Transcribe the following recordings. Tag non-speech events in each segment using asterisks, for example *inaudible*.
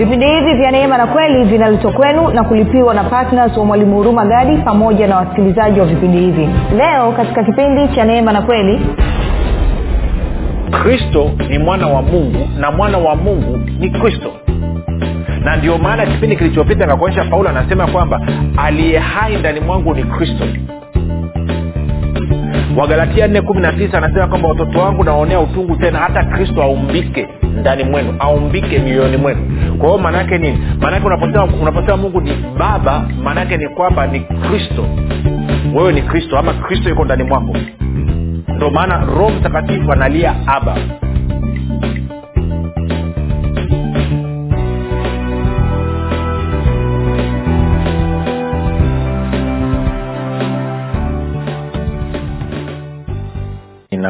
vipindi hivi vya neema na kweli vinaletwa kwenu na kulipiwa na ptns wa mwalimu huruma gadi pamoja na wasikilizaji wa vipindi hivi. Leo katika kipindi cha neema na kweli kristo ni mwana wa mungu na mwana wa mungu ni kristo. Na ndio maana kipindi kilichopita kakuonyesha paulo anasema kwamba aliye hai ndani mwangu ni kristo. Wagalatia 4 anasema kwamba watoto wangu nawaonea utungu tena hata kristo aumbike ndani mwenu aumbike mioyoni mwenu. Kwa hiyo maanaake nini? Maanake unaposema, mungu ni baba maanaake ni kwamba ni kristo. Wewe ni kristo ama kristo yuko ndani mwako. Ndo maana roho mtakatifu analia aba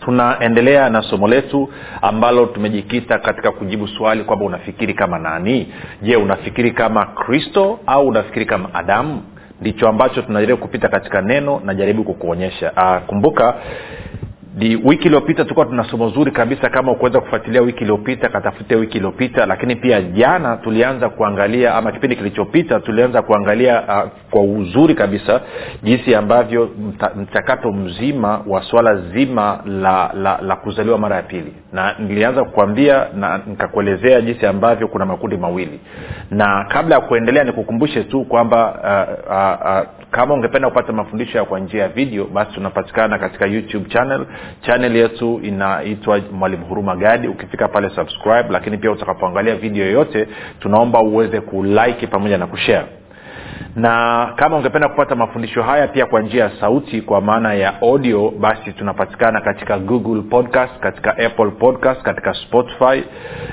tunaendelea na somo letu ambalo tumejikita katika kujibu swali kwamba unafikiri kama nani? Je unafikiri kama kristo au unafikiri kama adamu? Ndicho ambacho tunajaribu kupita katika neno najaribu kukuonyesha. Ah, kumbuka di wiki iliyopita tulikuwa tuna somo zuri kabisa kama ukuweza kufuatilia wiki iliyopita katafute wiki iliyopita lakini pia jana tulianza kuangalia ama kipindi kilichopita tulianza kuangalia uh, kwa uzuri kabisa jinsi ambavyo mchakato mzima wa swala zima la, la, la kuzaliwa mara ya pili. Na nilianza kukwambia na nikakuelezea jinsi ambavyo kuna makundi mawili. Na kabla ya kuendelea nikukumbushe tu kwamba uh, uh, uh, kama ungependa kupata mafundisho ya kwa njia ya video basi tunapatikana katika youtube channel channel yetu inaitwa mwalimu huruma gadi. Ukifika pale subscribe lakini pia utakapoangalia video yoyote tunaomba uweze kulike pamoja na kushare. Na kama ungependa kupata mafundisho haya pia kwa njia ya sauti kwa maana ya audio basi tunapatikana katika google podcast katika apple podcast katika spotify.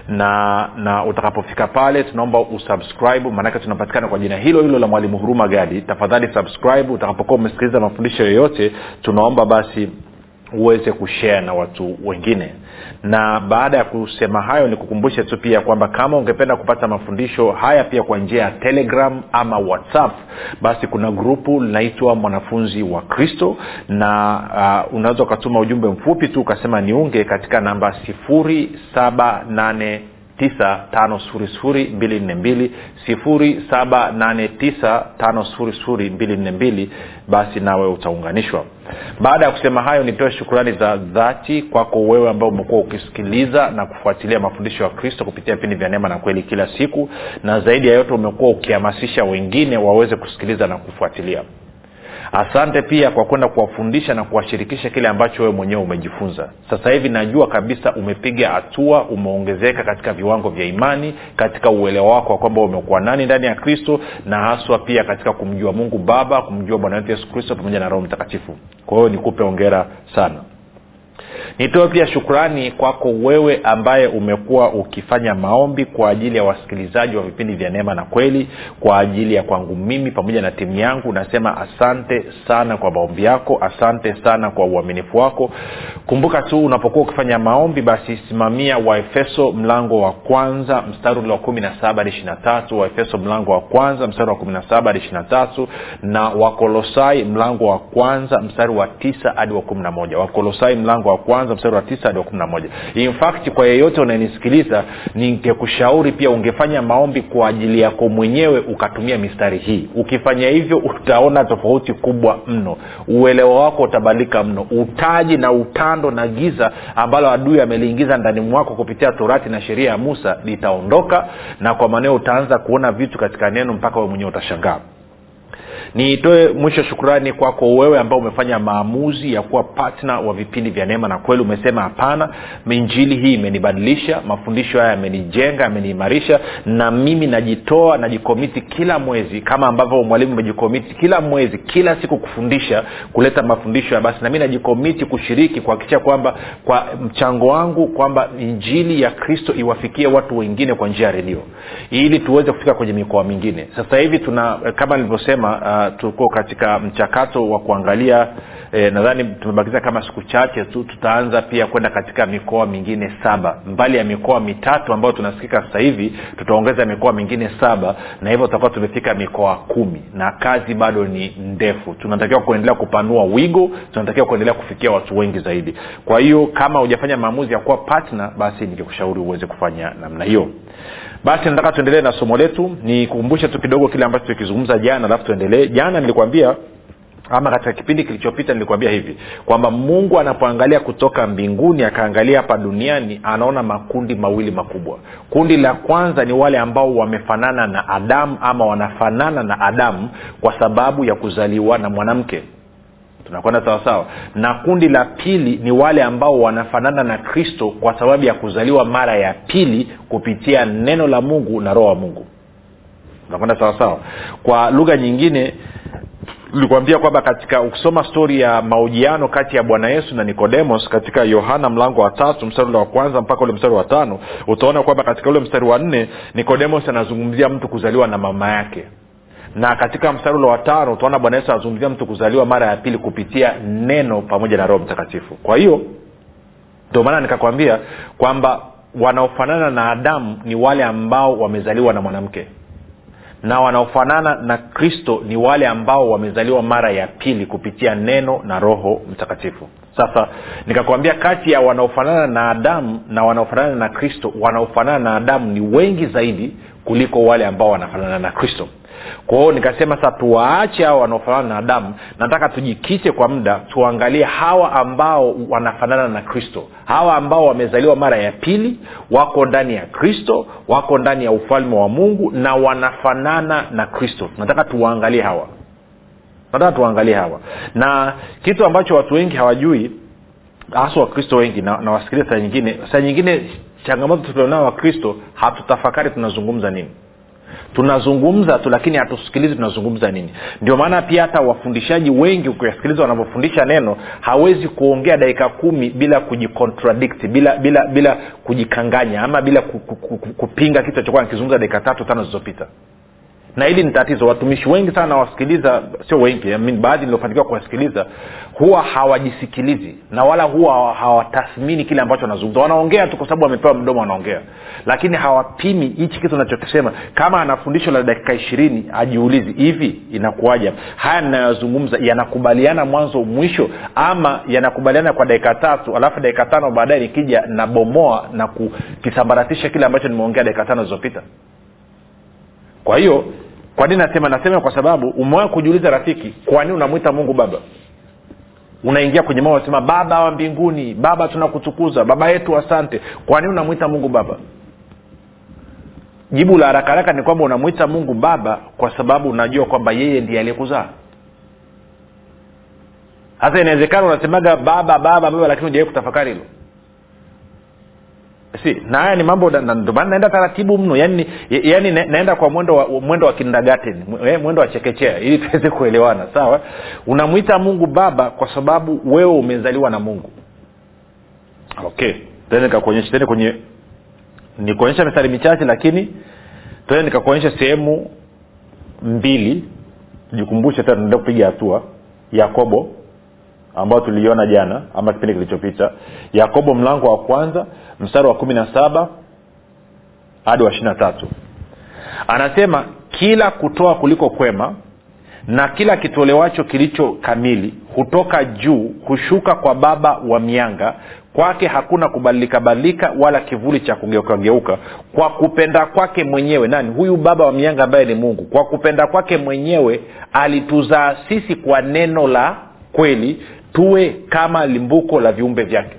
Na na utakapofika pale tunaomba usubscribe maanake tunapatikana kwa jina hilo hilo la mwalimu huruma gadi. Tafadhali subscribe utakapokuwa umesikiliza mafundisho yoyote tunaomba basi uweze kushea na watu wengine. Na baada ya kusema hayo nikukumbushe tu pia kwamba kama ungependa kupata mafundisho haya pia kwa njia ya telegram ama whatsapp basi kuna grupu linaitwa mwanafunzi wa kristo. Na uh, unaweza ukatuma ujumbe mfupi tu ukasema niunge katika namba sifuri saba nane 7895242 basi nawe utaunganishwa. Baada ya kusema hayo nitoe shukurani za dhati kwako wewe ambao umekuwa ukisikiliza na kufuatilia mafundisho ya kristo kupitia vipindi vya neema na kweli kila siku na zaidi ya yote umekuwa ukihamasisha wengine waweze kusikiliza na kufuatilia asante pia kwa kwenda kuwafundisha na kuwashirikisha kile ambacho wewe mwenyewe umejifunza. Sasa hivi najua kabisa umepiga hatua umeongezeka katika viwango vya imani katika uelewa wako wa kwamba umekuwa nani ndani ya kristo na haswa pia katika kumjua mungu baba kumjua bwana wetu yesu kristo pamoja na roho mtakatifu. Kwa hiyo nikupe ongera sana nitoe pia shukrani kwako wewe ambaye umekuwa ukifanya maombi kwa ajili ya wasikilizaji wa vipindi vya neema na kweli kwa ajili ya kwangu mimi pamoja na timu yangu. Nasema asante sana kwa maombi yako asante sana kwa uaminifu wako. Kumbuka tu unapokuwa ukifanya maombi basi simamia waefeso mlango wa kwanza mstari ule wa kumi na saba hadi ishiri na tatu. Waefeso mlango wa kwanza mstari wa kumi na saba hadi ishiri na tatu. Na wakolosai mlango wa kwanza mstari wa tisa hadi wa kumi na moja. Wakolosai mlango wa kwanza mstari wa tisa hadi wa kumi na moja. In fact kwa yeyote unayenisikiliza ningekushauri pia ungefanya maombi kwa ajili yako mwenyewe ukatumia mistari hii. Ukifanya hivyo utaona tofauti kubwa mno. Uelewa wako utabadilika mno. Utaji na utando na giza ambalo adui ameliingiza ndani mwako kupitia torati na sheria ya musa litaondoka na kwa maneo utaanza kuona vitu katika neno mpaka we mwenyewe utashangaa niitoe mwisho shukurani kwako wewe ambao umefanya maamuzi ya kuwa patna wa vipindi vya neema na kweli. Umesema hapana minjili hii imenibadilisha mafundisho haya yamenijenga yameniimarisha na mimi najitoa najikomiti kila mwezi kama ambavyo mwalimu umejikomiti kila mwezi kila siku kufundisha kuleta mafundisho ya basi nami najikomiti kushiriki kuhakikisha kwamba kwa mchango wangu kwamba injili ya kristo iwafikie watu wengine kwa njia ya redio ili tuweze kufika kwenye mikoa mingine. Sasa hivi tuna kama nilivyosema uh, tuko katika mchakato wa kuangalia e, nadhani tumebakiza kama siku chache tu tutaanza pia kwenda katika mikoa mingine saba. Mbali ya mikoa mitatu ambayo tunasikika sasa hivi tutaongeza mikoa mingine saba na hivyo tutakuwa tumefika mikoa kumi. Na kazi bado ni ndefu. Tunatakiwa kuendelea kupanua wigo tunatakiwa kuendelea kufikia watu wengi zaidi. Kwa hiyo kama hujafanya maamuzi ya kuwa partner basi ningekushauri uweze kufanya namna hiyo basi nataka tuendelee na somo letu. Nikukumbushe tu kidogo kile ambacho tukizungumza jana alafu tuendelee. Jana nilikwambia ama katika kipindi kilichopita nilikwambia hivi kwamba mungu anapoangalia kutoka mbinguni akaangalia hapa duniani anaona makundi mawili makubwa. Kundi la kwanza ni wale ambao wamefanana na adamu ama wanafanana na adamu kwa sababu ya kuzaliwa na mwanamke tunakwenda sawasawa na kundi la pili ni wale ambao wanafanana na kristo kwa sababu ya kuzaliwa mara ya pili kupitia neno la mungu na roho wa mungu. Tunakwenda sawasawa kwa lugha nyingine nilikwambia kwamba katika ukisoma stori ya mahojiano kati ya bwana yesu na nikodemos katika yohana mlango wa tatu mstari ule wa kwanza mpaka ule mstari wa tano utaona kwamba katika ule mstari wa nne nikodemos anazungumzia mtu kuzaliwa na mama yake na katika mstari ule wa tano utaona bwana yesu anazungumzia mtu kuzaliwa mara ya pili kupitia neno pamoja na roho mtakatifu. Kwa hiyo ndio maana nikakwambia kwamba wanaofanana na adamu ni wale ambao wamezaliwa na mwanamke. Na wanaofanana na kristo ni wale ambao wamezaliwa mara ya pili kupitia neno na roho mtakatifu. Sasa nikakwambia kati ya wanaofanana na adamu na wanaofanana na kristo wanaofanana na adamu ni wengi zaidi kuliko wale ambao wanafanana na kristo kwa nikasema sa tuwaache hawa wanaofanana na adamu. Nataka tujikite kwa muda tuangalie hawa ambao wanafanana na kristo. Hawa ambao wamezaliwa mara ya pili wako ndani ya kristo wako ndani ya ufalme wa mungu na wanafanana na kristo. Nataka tuwaangalie hawa. Nataka tuwaangalie hawa. Na kitu ambacho watu wengi hawajui hasa wakristo wengi na, na saa nyingine saa nyingine changamoto tulionao wakristo hatutafakari tunazungumza nini tunazungumza tu lakini hatusikilizi tunazungumza nini. Ndio maana pia hata wafundishaji wengi ukiwasikiliza wanavyofundisha neno hawezi kuongea dakika kumi bila kujicontradict bila bila bila kujikanganya ama bila kupinga kitu alichokuwa nakizungumza dakika tatu tano zilizopita na hili ni tatizo. Watumishi wengi sana nawasikiliza sio wengi baadhi niliofanikiwa kuwasikiliza huwa hawajisikilizi na wala huwa hawatathmini kile ambacho wanazungumza. Wanaongea tu kwa sababu wamepewa mdomo wanaongea. Lakini hawapimi hichi kitu nachokisema kama ana fundisho la dakika ishirini ajiulizi hivi inakuwaja haya ninayozungumza yanakubaliana mwanzo mwisho ama yanakubaliana kwa dakika tatu alafu dakika tano baadaye nikija nabomoa na kukisambaratisha kile ambacho nimeongea dakika tano zilizopita? Kwa hiyo kwa nini nasema? Nasema kwa sababu umewahi kujiuliza rafiki kwa nini unamwita mungu baba? Unaingia kwenye mao unasema baba wa mbinguni baba tunakutukuza baba yetu asante. Kwa nini unamwita mungu baba? Jibu la haraka haraka ni kwamba unamwita mungu baba kwa sababu unajua kwamba yeye ndiye aliyekuzaa. Hasa inawezekana unasemaga baba baba baba lakini ujawai kutafakari hilo si na haya ni mambo ndomaana naenda taratibu mno. Yani, yani naenda kwa mwendo wa, mwendo wa kindagaten mwendo wa chekechea ili *laughs* tuweze kuelewana sawa? Unamwita mungu baba kwa sababu wewe umezaliwa na mungu. Okay tende nikakuonyesha tende kwenye nikuonyesha mistari michache lakini tende nikakuonyesha sehemu mbili. Jikumbushe tena tunaenda kupiga hatua. Yakobo ambayo tuliiona jana ama kipindi kilichopita. Yakobo mlango wa kwanza mstari wa kumi na saba hadi wa ishiri na tatu. Anasema kila kutoa kuliko kwema na kila kitolewacho kilicho kamili hutoka juu hushuka kwa baba wa mianga. Kwake hakuna kubadilika badilika wala kivuli cha kugeukageuka kwa kupenda kwake mwenyewe nani? Huyu baba wa mianga ambaye ni mungu. Kwa kupenda kwake mwenyewe alituzaa sisi kwa neno la kweli tuwe kama limbuko la viumbe vyake.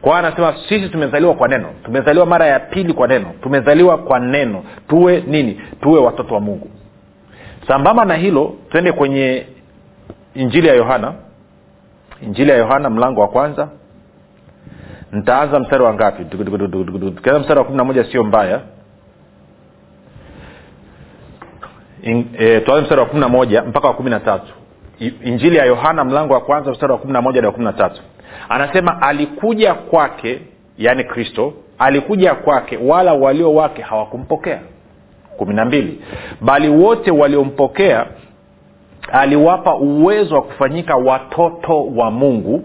Kwa hiyo anasema sisi tumezaliwa kwa neno. Tumezaliwa mara ya pili kwa neno. Tumezaliwa kwa neno. Tuwe nini? Tuwe watoto wa mungu. Sambamba na hilo twende kwenye injili ya yohana. Injili ya yohana mlango wa kwanza. Ntaanza mstari wa ngapi? Tukianza mstari wa kumi na moja sio mbaya. E, tuanze mstari wa kumi na moja mpaka wa kumi na tatu injili ya yohana mlango wa kwanza mstari wa kumi na moja na kumi na tatu. Anasema alikuja kwake yaani kristo alikuja kwake wala walio wake hawakumpokea. Kumi na mbili. Bali wote waliompokea aliwapa uwezo wa kufanyika watoto wa mungu.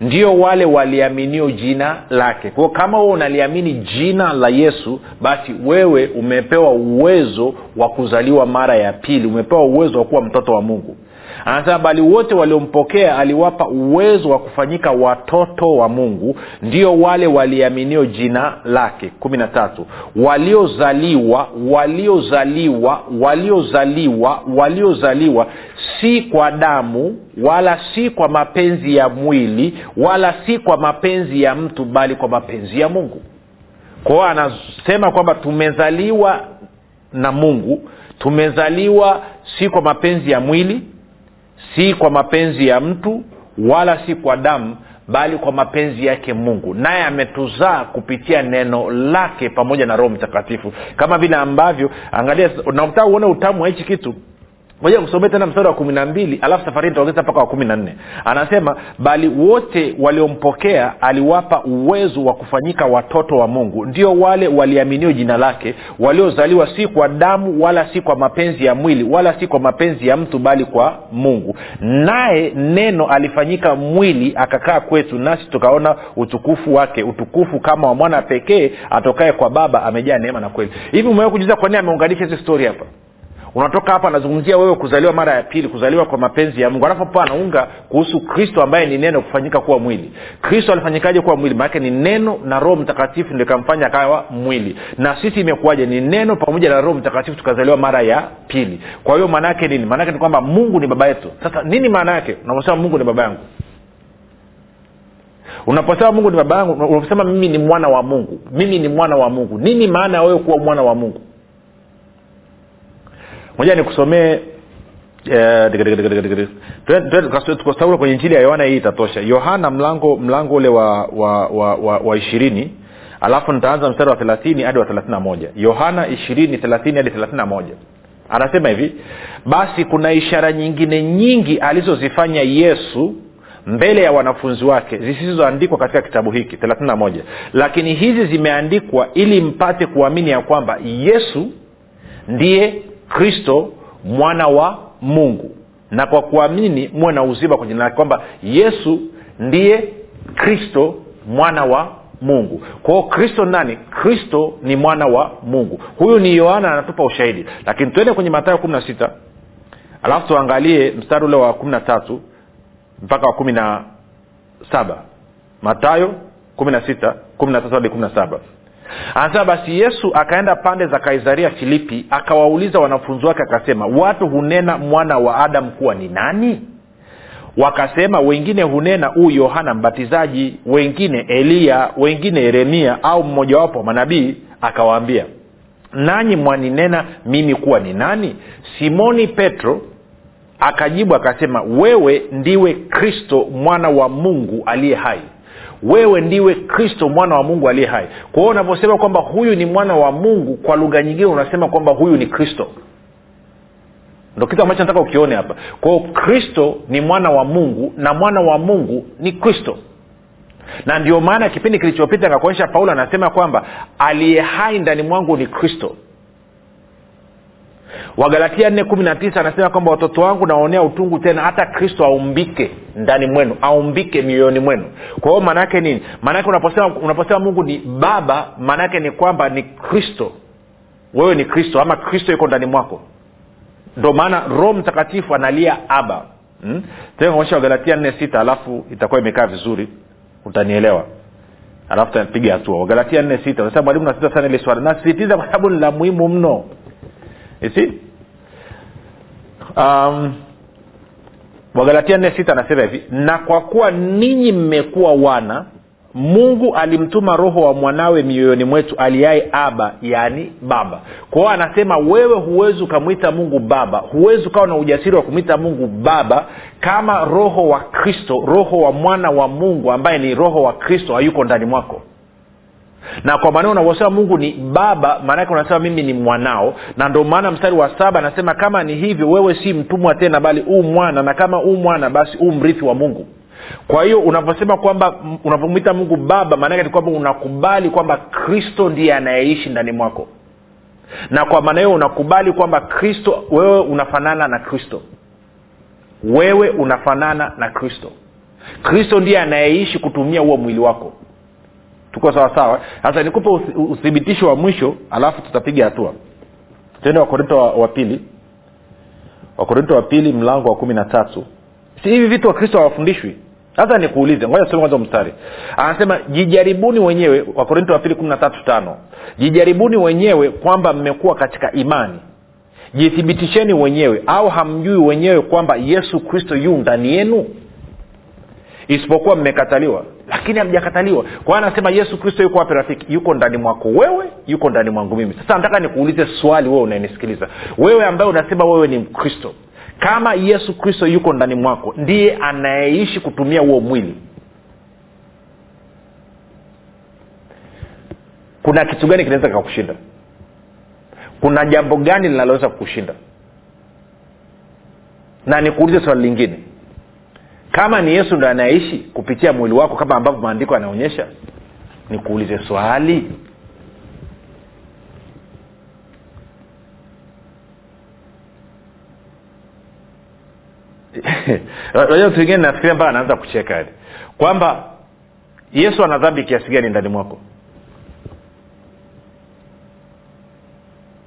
Ndio wale waliaminio jina lake. Kwao kama wewe unaliamini jina la yesu basi wewe umepewa uwezo wa kuzaliwa mara ya pili. Umepewa uwezo wa kuwa mtoto wa mungu anasema bali wote waliompokea aliwapa uwezo wa kufanyika watoto wa mungu ndio wale waliaminio jina lake. Kumi na tatu. Waliozaliwa waliozaliwa waliozaliwa waliozaliwa si kwa damu wala si kwa mapenzi ya mwili wala si kwa mapenzi ya mtu bali kwa mapenzi ya mungu. Kwao anasema kwamba tumezaliwa na mungu tumezaliwa si kwa mapenzi ya mwili si kwa mapenzi ya mtu wala si kwa damu bali kwa mapenzi yake mungu. Naye ametuzaa kupitia neno lake pamoja na roho mtakatifu. Kama vile ambavyo angalia nataka uone utamu wa hichi kitu moja kusomea tena mstari wa kumi na mbili alafu safari nitaongeza mpaka wa kumi na nne. Anasema bali wote waliompokea aliwapa uwezo wa kufanyika watoto wa mungu. Ndio wale waliaminio jina lake waliozaliwa si kwa damu wala si kwa mapenzi ya mwili wala si kwa mapenzi ya mtu bali kwa mungu. Naye neno alifanyika mwili akakaa kwetu nasi tukaona utukufu wake utukufu kama wa mwana pekee atokae kwa baba amejaa neema na kweli. Hivi umewe kujuza kwa nini ameunganisha hizi stori hapa unatoka hapa anazungumzia wewe kuzaliwa mara ya pili kuzaliwa kwa mapenzi ya mungu. Alafu pa anaunga kuhusu kristo ambaye ni neno kufanyika kuwa mwili. Kristo alifanyikaje kuwa mwili? Maanake ni neno na roho mtakatifu ndio ikamfanya akawa mwili. Na sisi imekuwaje? Ni neno pamoja na roho mtakatifu tukazaliwa mara ya pili. Kwa hiyo maana yake nini? Maanaake ni kwamba mungu ni baba yetu. Sasa nini maana yake? Unaposema mungu ni baba yangu. Unaposema mungu ni baba yangu unaposema mimi ni mwana wa mungu. Mimi ni mwana wa mungu. Nini maana ya wewe kuwa mwana wa mungu moja nikusomee tukosaula kwenye njili ya yohana hii itatosha. Yohana mlango mlango ule wa wa wa, wa, wa ishirini alafu nitaanza mstari wa thelathini hadi wa thelathini moja. Yohana ishirini thelathini hadi thelathini moja. Anasema hivi basi kuna ishara nyingine nyingi alizozifanya yesu mbele ya wanafunzi wake zisizoandikwa katika kitabu hiki thelathini na moja. Lakini hizi zimeandikwa ili mpate kuamini ya kwamba yesu ndiye kristo mwana wa mungu. Na kwa kuamini muwe na uzima kwa jina lake kwamba yesu ndiye kristo mwana wa mungu. Kwao kristo nani? Kristo ni mwana wa mungu. Huyu ni yohana anatupa ushahidi. Lakini tuende kwenye matayo kumi na sita. Alafu tuangalie mstari ule wa kumi na tatu mpaka wa kumi na saba. Matayo kumi na sita kumi na tatu hadi kumi na saba anasema basi yesu akaenda pande za kaisaria filipi akawauliza wanafunzi wake akasema watu hunena mwana wa adamu kuwa ni nani? Wakasema wengine hunena huu yohana mbatizaji wengine eliya wengine yeremia au mmojawapo wa manabii. Akawaambia nanyi mwaninena mimi kuwa ni nani? Simoni petro akajibu akasema wewe ndiwe kristo mwana wa mungu aliye hai wewe ndiwe kristo mwana wa mungu aliye hai. Kwa hiyo unavyosema kwamba huyu ni mwana wa mungu kwa lugha nyingine unasema kwamba huyu ni kristo. Ndo kitu ambacho nataka ukione hapa. Kwao kristo ni mwana wa mungu na mwana wa mungu ni kristo. Na ndio maana kipindi kilichopita akakuonyesha paulo anasema kwamba aliye hai ndani mwangu ni kristo wagalatia nne kumi na tisa anasema kwamba watoto wangu nawaonea utungu tena hata kristo aumbike ndani mwenu aumbike mioyoni mwenu. Kwa hiyo maanaake nini? Maanaake unaposema, unaposema mungu ni baba maanaake ni kwamba ni kristo. Wewe ni kristo ama kristo yuko ndani mwako. Ndo maana roho mtakatifu analia aba hmm? tenaonyesha wagalatia nne sita alafu itakuwa imekaa vizuri utanielewa. Alafu tapiga hatua. Wagalatia nne sita unasema mwalimu nasita sana ile swala nasisitiza kwa sababu ni la muhimu mno isi um, wagalatia nne sita anasema hivi na kwa kuwa ninyi mmekuwa wana mungu alimtuma roho wa mwanawe mioyoni mwetu aliaye aba yaani baba. Kwa hiyo anasema wewe huwezi ukamwita mungu baba huwezi ukawa na ujasiri wa kumwita mungu baba kama roho wa kristo roho wa mwana wa mungu ambaye ni roho wa kristo hayuko ndani mwako na kwa maneno unavyosema mungu ni baba maanake unasema mimi ni mwanao. Na ndio maana mstari wa saba anasema kama ni hivyo wewe si mtumwa tena bali huu mwana. Na kama huu mwana basi huu mrithi wa mungu. Kwa hiyo unavyosema kwamba unavyomwita mungu baba maanake ni kwamba unakubali kwamba kristo ndiye anayeishi ndani mwako. Na kwa maana hiyo unakubali kwamba kristo wewe unafanana na kristo. Wewe unafanana na kristo. Kristo ndiye anayeishi kutumia huo mwili wako tuko sawasawa sasa nikupe uthibitisho wa mwisho alafu tutapiga hatua. Tende wakorinto wa, wa pili. Wakorinto wa pili mlango wa kumi na tatu. Si hivi vitu wakristo hawafundishwi? Sasa nikuulize ngoja tusome kwanza mstari. Anasema jijaribuni wenyewe wakorinto wa pili kumi na tatu tano. Jijaribuni wenyewe kwamba mmekuwa katika imani. Jithibitisheni wenyewe au hamjui wenyewe kwamba yesu kristo yu ndani yenu? Isipokuwa mmekataliwa lakini hamjakataliwa kwa anasema yesu kristo yuko wapi rafiki? Yuko ndani mwako wewe yuko ndani mwangu mimi. Sasa nataka nikuulize swali wewe unanisikiliza wewe ambaye unasema wewe ni mkristo kama yesu kristo yuko ndani mwako ndiye anayeishi kutumia huo mwili? Kuna kitu gani kinaweza kikakushinda? Kuna jambo gani linaloweza kukushinda? Na nikuulize swali lingine kama ni yesu ndo anayeishi kupitia mwili wako kama ambavyo maandiko yanaonyesha nikuulize swali. *laughs* Unajua mtu wengine nafikiria mpaka anaanza kucheka yani. Kwamba yesu ana dhambi kiasi gani ndani mwako?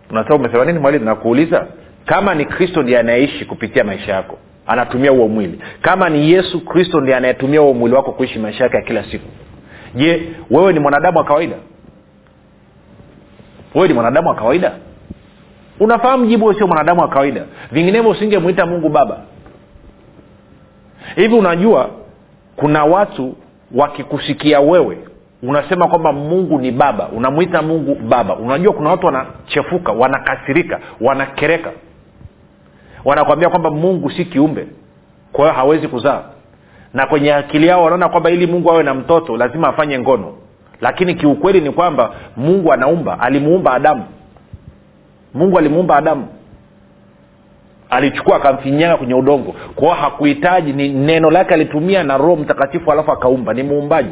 Unasema umesema nini mwalimu? Nakuuliza. Kama ni kristo ndiye anayeishi kupitia maisha yako anatumia huo mwili. Kama ni yesu kristo ndi anayetumia huo mwili wako kuishi maisha yake ya kila siku. Je wewe ni mwanadamu wa kawaida? Wewe ni mwanadamu wa kawaida? Unafahamu jibu sio mwanadamu wa kawaida. Vinginevyo usingemwita mungu baba. Hivi unajua kuna watu wakikusikia wewe unasema kwamba mungu ni baba. Unamwita mungu baba. Unajua kuna watu wanachefuka wanakasirika wanakereka wanakwambia kwamba mungu si kiumbe kwa hiyo hawezi kuzaa. Na kwenye akili yao wanaona kwamba ili mungu awe na mtoto lazima afanye ngono. Lakini kiukweli ni kwamba mungu anaumba alimuumba adamu. Mungu alimuumba adamu. Alichukua akamfinyanga kwenye udongo. Kwao hakuhitaji ni neno lake alitumia na roho mtakatifu alafu akaumba. Ni muumbaji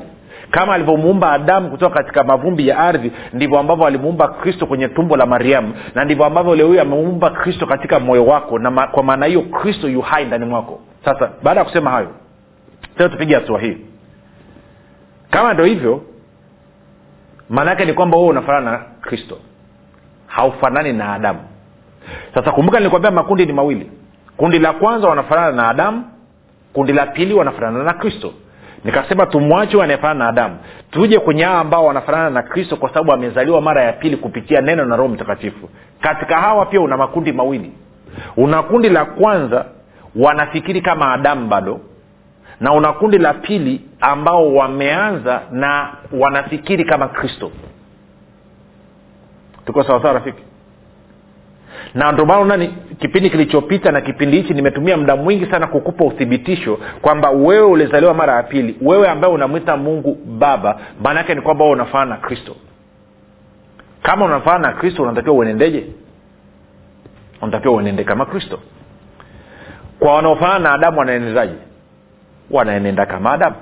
kama alivyomuumba adamu kutoka katika mavumbi ya ardhi ndivyo ambavyo alimuumba kristo kwenye tumbo la mariamu. Na ndivyo ambavyo leo huyu ameumba kristo katika moyo wako. Na ma, kwa maana hiyo kristo yu hai ndani mwako. Sasa baada ya kusema hayo tena tupige hatua hii. Kama ndo hivyo maana yake ni kwamba wewe unafanana na kristo. Haufanani na adamu. Sasa kumbuka nilikwambia makundi ni mawili. Kundi la kwanza wanafanana na adamu kundi la pili wanafanana na kristo nikasema tumwache anayefanana na adamu. Tuje kwenye hawa ambao wanafanana na kristo kwa sababu amezaliwa mara ya pili kupitia neno na roho mtakatifu. Katika hawa pia una makundi mawili. Una kundi la kwanza wanafikiri kama adamu bado na una kundi la pili ambao wameanza na wanafikiri kama kristo. Tuko sawasawa rafiki? Na ndio kipindi kilichopita na kipindi hichi nimetumia muda mwingi sana kukupa uthibitisho kwamba wewe ulizaliwa mara ya pili. Wewe ambaye unamwita mungu baba maana yake ni kwamba unafanana na kristo. Kama unafanana na kristo unatakiwa uenendeje? Unatakiwa uenende kama kristo. Kwa wanaofanana na adamu wanaenendaje? Wanaenenda kama adamu.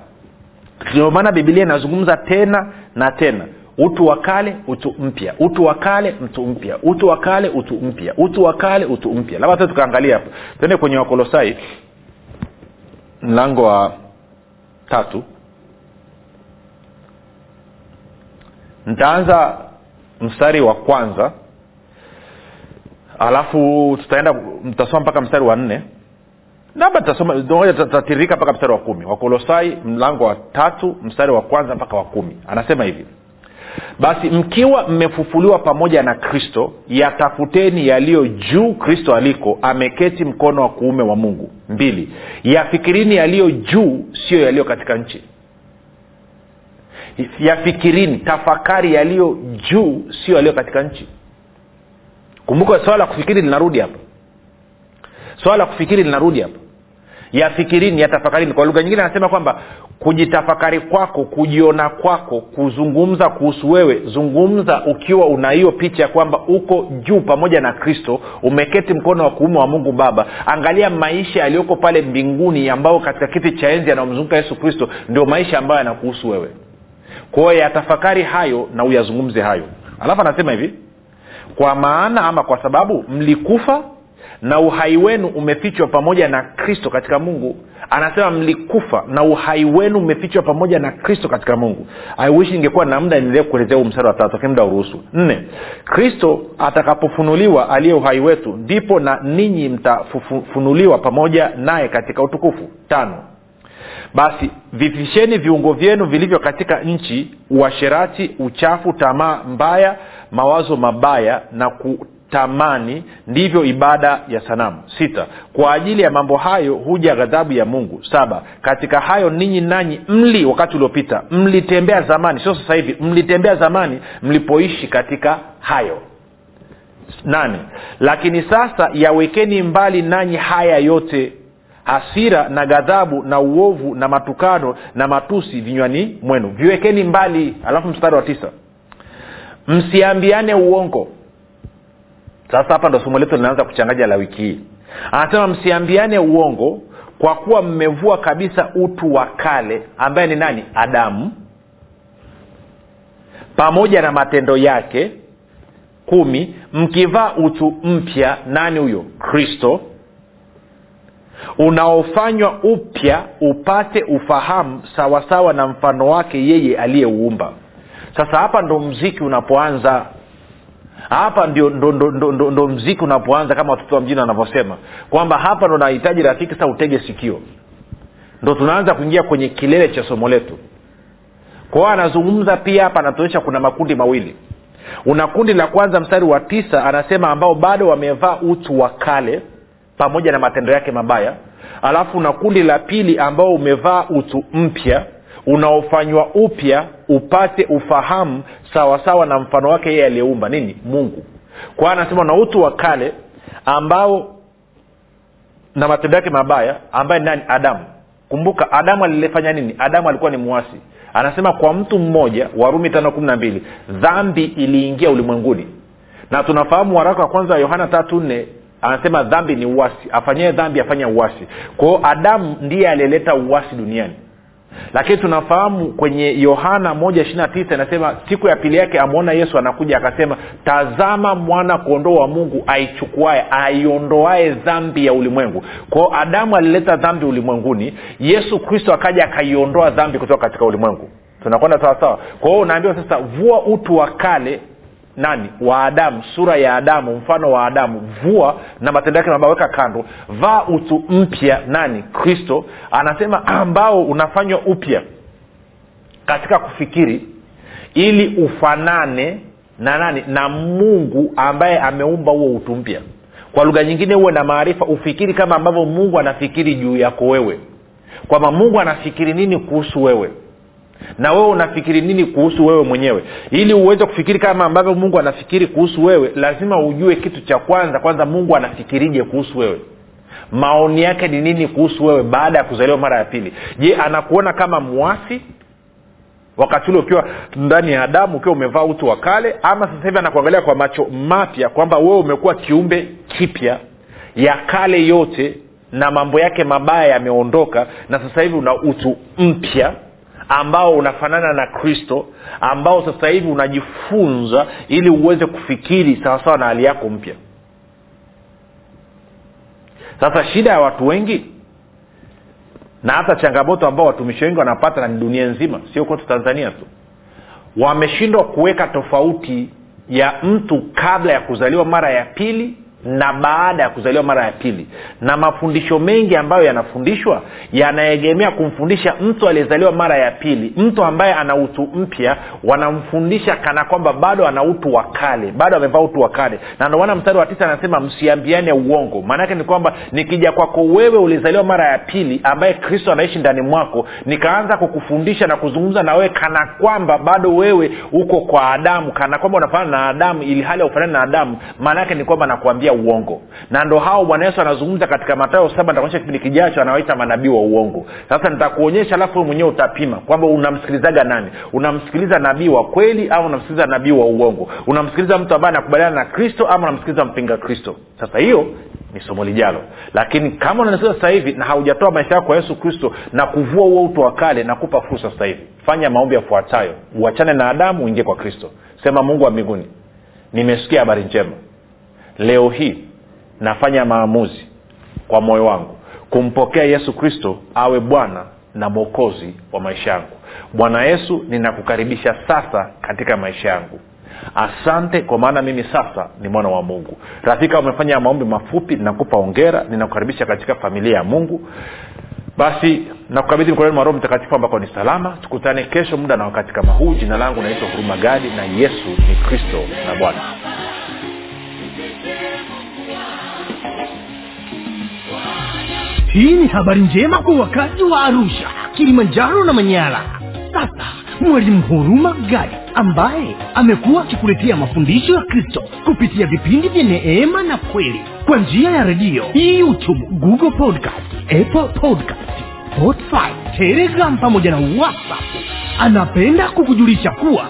Ndio maana bibilia inazungumza tena na tena utu wa kale utu mpya. Utu wa kale mtu mpya. Utu wa kale utu mpya. Utu wa kale utu mpya. Labda ta tukaangalia hapo. Tuende kwenye wakolosai mlango wa tatu. Nitaanza mstari wa kwanza. Alafu tutaenda mtasoma mpaka mstari wa nne. Labda tutatiririka mpaka mstari wa kumi. Wakolosai mlango wa tatu mstari wa kwanza mpaka wa kumi. Anasema hivi basi mkiwa mmefufuliwa pamoja na kristo yatafuteni yaliyo juu kristo aliko ameketi mkono wa kuume wa mungu. Mbili yafikirini yaliyo juu siyo yaliyo katika nchi. Yafikirini tafakari yaliyo juu sio yaliyo katika nchi. Kumbuka swala la kufikiri linarudi hapa. Swala la kufikiri linarudi hapa yafikirini yatafakarini kwa lugha nyingine anasema kwamba kujitafakari kwako kujiona kwako kuzungumza kuhusu wewe zungumza ukiwa una hiyo picha ya kwamba uko juu pamoja na kristo umeketi mkono wa kuume wa mungu baba. Angalia maisha yaliyoko pale mbinguni ambayo katika kiti cha enzi yanayomzunguka yesu kristo ndio maisha ambayo yanakuhusu wewe. Kwa yatafakari hayo na uyazungumze hayo. Alafu anasema hivi kwa maana ama kwa sababu mlikufa na uhai wenu umefichwa pamoja na kristo katika mungu. Anasema mlikufa na uhai wenu umefichwa pamoja na kristo katika mungu. Aiwishi ingekuwa na muda niendelee kuelezea huu mstari wa tatu lakini muda uruhusu nne kristo atakapofunuliwa aliye uhai wetu ndipo na ninyi mtafunuliwa pamoja naye katika utukufu. Tano basi vifisheni viungo vyenu vilivyo katika nchi uasherati uchafu tamaa mbaya mawazo mabaya na kutamani ndivyo ibada ya sanamu. Sita kwa ajili ya mambo hayo huja ghadhabu ya mungu. Saba katika hayo ninyi nanyi mli wakati uliopita mlitembea zamani sio sasa hivi mlitembea zamani mlipoishi katika hayo. Nane lakini sasa yawekeni mbali nanyi haya yote hasira na ghadhabu na uovu na matukano na matusi vinywani mwenu. Viwekeni mbali alafu mstari wa tisa. Msiambiane uongo sasa hapa ndo somo letu linaanza kuchanganya la wiki hii. Anasema msiambiane uongo kwa kuwa mmevua kabisa utu wa kale ambaye ni nani? Adamu. Pamoja na matendo yake kumi mkivaa utu mpya nani huyo? Kristo. Unaofanywa upya upate ufahamu sawasawa na mfano wake yeye aliyeuumba. Sasa hapa ndo mziki unapoanza hapa ndio ndo, ndo, ndo, ndo, ndo mziki unapoanza kama watoto wa mjini wanavyosema. Kwamba hapa ndo nahitaji rafiki sasa utege sikio. Ndo tunaanza kuingia kwenye kilele cha somo letu. Kwao anazungumza pia hapa anatuonyesha kuna makundi mawili. Una kundi la kwanza mstari wa tisa anasema ambao bado wamevaa utu wa kale pamoja na matendo yake mabaya. Alafu una kundi la pili ambao umevaa utu mpya unaofanywa upya upate ufahamu sawasawa na mfano wake yeye aliyeumba nini? Mungu. Kwa anasema na utu wa kale ambao na matendo yake mabaya ambaye nani? Adamu. Kumbuka adamu alilefanya nini? Adamu alikuwa ni mwasi. Anasema kwa mtu mmoja warumi tano kumi na mbili dhambi iliingia ulimwenguni. Na tunafahamu waraka wa kwanza wa yohana tatu nne anasema dhambi ni uwasi afanyaye dhambi afanya uwasi kwao adamu ndiye aliyeleta uwasi duniani lakini tunafahamu kwenye yohana moja ishirina tisa inasema siku ya pili yake amwona yesu anakuja akasema tazama mwana kondoo wa mungu aichukuae aiondoae dhambi ya ulimwengu. Kwao adamu alileta dhambi ulimwenguni yesu kristo akaja akaiondoa dhambi kutoka katika ulimwengu. Tunakwenda sawasawa? Kwa hiyo unaambiwa sasa vua utu wa kale nani? Wa adamu sura ya adamu mfano wa adamu. Vua na matendo yake mabaweka kando. Vaa utu mpya nani? Kristo. Anasema ambao unafanywa upya katika kufikiri ili ufanane na nani? Na mungu ambaye ameumba huo utu mpya. Kwa lugha nyingine huwe na maarifa ufikiri kama ambavyo mungu anafikiri juu yako wewe. Kwamba mungu anafikiri nini kuhusu wewe na wewe unafikiri nini kuhusu wewe mwenyewe? Ili uweze kufikiri kama ambavyo mungu anafikiri kuhusu wewe lazima ujue kitu cha kwanza kwanza mungu anafikirije kuhusu wewe. Maoni yake ni nini kuhusu wewe baada ya kuzaliwa mara ya pili? Je anakuona kama mwasi wakati ule ukiwa ndani ya adamu ukiwa umevaa utu wa kale? Ama sasa hivi anakuangalia kwa macho mapya kwamba wewe umekuwa kiumbe kipya ya kale yote na mambo yake mabaya yameondoka na sasa hivi una utu mpya ambao unafanana na kristo ambao sasa hivi unajifunza ili uweze kufikiri sawasawa na hali yako mpya. Sasa shida ya watu wengi na hata changamoto ambao watumishi wengi wanapata na ni dunia nzima sio kwetu tanzania tu. Wameshindwa kuweka tofauti ya mtu kabla ya kuzaliwa mara ya pili na baada ya kuzaliwa mara ya pili. Na mafundisho mengi ambayo yanafundishwa yanaegemea kumfundisha mtu aliyezaliwa mara ya pili. Mtu ambaye ana utu mpya wanamfundisha kana kwamba bado ana utu wa kale. Bado amevaa utu wa kale. Na ndomana mstari wa tisa anasema msiambiane uongo. Maanaake ni kwamba nikija kwako wewe ulizaliwa mara ya pili ambaye kristo anaishi ndani mwako nikaanza kukufundisha na kuzungumza na wewe kana kwamba bado wewe uko kwa adamu kana kwamba unafanana na adamu ili hali aufanani na adamu maana ni kwamba nakuambia uongo. Na ndo hao bwana yesu anazungumza katika matayo saba nitakuonyesha kipindi kijacho anawaita manabii wa uongo. Sasa nitakuonyesha alafu wewe mwenyewe utapima kwamba unamsikilizaga nani? Unamsikiliza nabii wa kweli au unamsikiliza nabii wa uongo? Unamsikiliza mtu ambaye anakubaliana na kristo ama unamsikiliza mpinga kristo? Sasa hiyo ni somo lijalo. Lakini kama unanisikiza sasa hivi na haujatoa maisha yako kwa yesu kristo na kuvua huo utu wa kale nakupa fursa sasa hivi. Fanya maombi yafuatayo. Uachane na adamu uingie kwa kristo. Sema mungu wa mbinguni nimesikia habari njema leo hii nafanya maamuzi kwa moyo wangu kumpokea yesu kristo awe bwana na mwokozi wa maisha yangu. Bwana yesu ninakukaribisha sasa katika maisha yangu. Asante kwa maana mimi sasa ni mwana wa mungu. Rafika umefanya maombi mafupi ninakupa ongera ninakukaribisha katika familia ya mungu. Basi nakukabidhi mkononi mwa roho mtakatifu ambako ni salama. Tukutane kesho muda na wakati kama huu. Jina langu naitwa huruma gadi na yesu ni kristo na bwana hii ni habari njema kwa wakazi wa arusha kilimanjaro na manyara. Sasa mwalimu huruma gadi ambaye amekuwa akikuletea mafundisho ya kristo kupitia vipindi vya neema na kweli kwa njia ya redio youtube google podcast apple podcast spotify telegram pamoja na whatsapp. Anapenda kukujulisha kuwa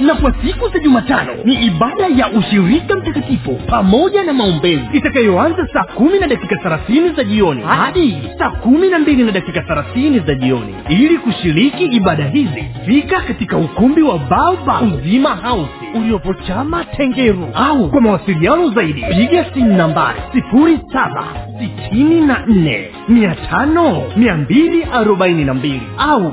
na kwa siku za jumatano ni ibada ya ushirika mtakatifu pamoja na maombezi itakayoanza saa kumi na dakika thelathini za jioni hadi saa kumi na mbili na dakika thelathini za jioni. Ili kushiriki ibada hizi fika katika ukumbi wa baoba uzima house uliopo tengeru au kwa mawasiliano zaidi piga simu nambari sifuri saba sitini na nne mia tano mia mbili arobaini na mbili au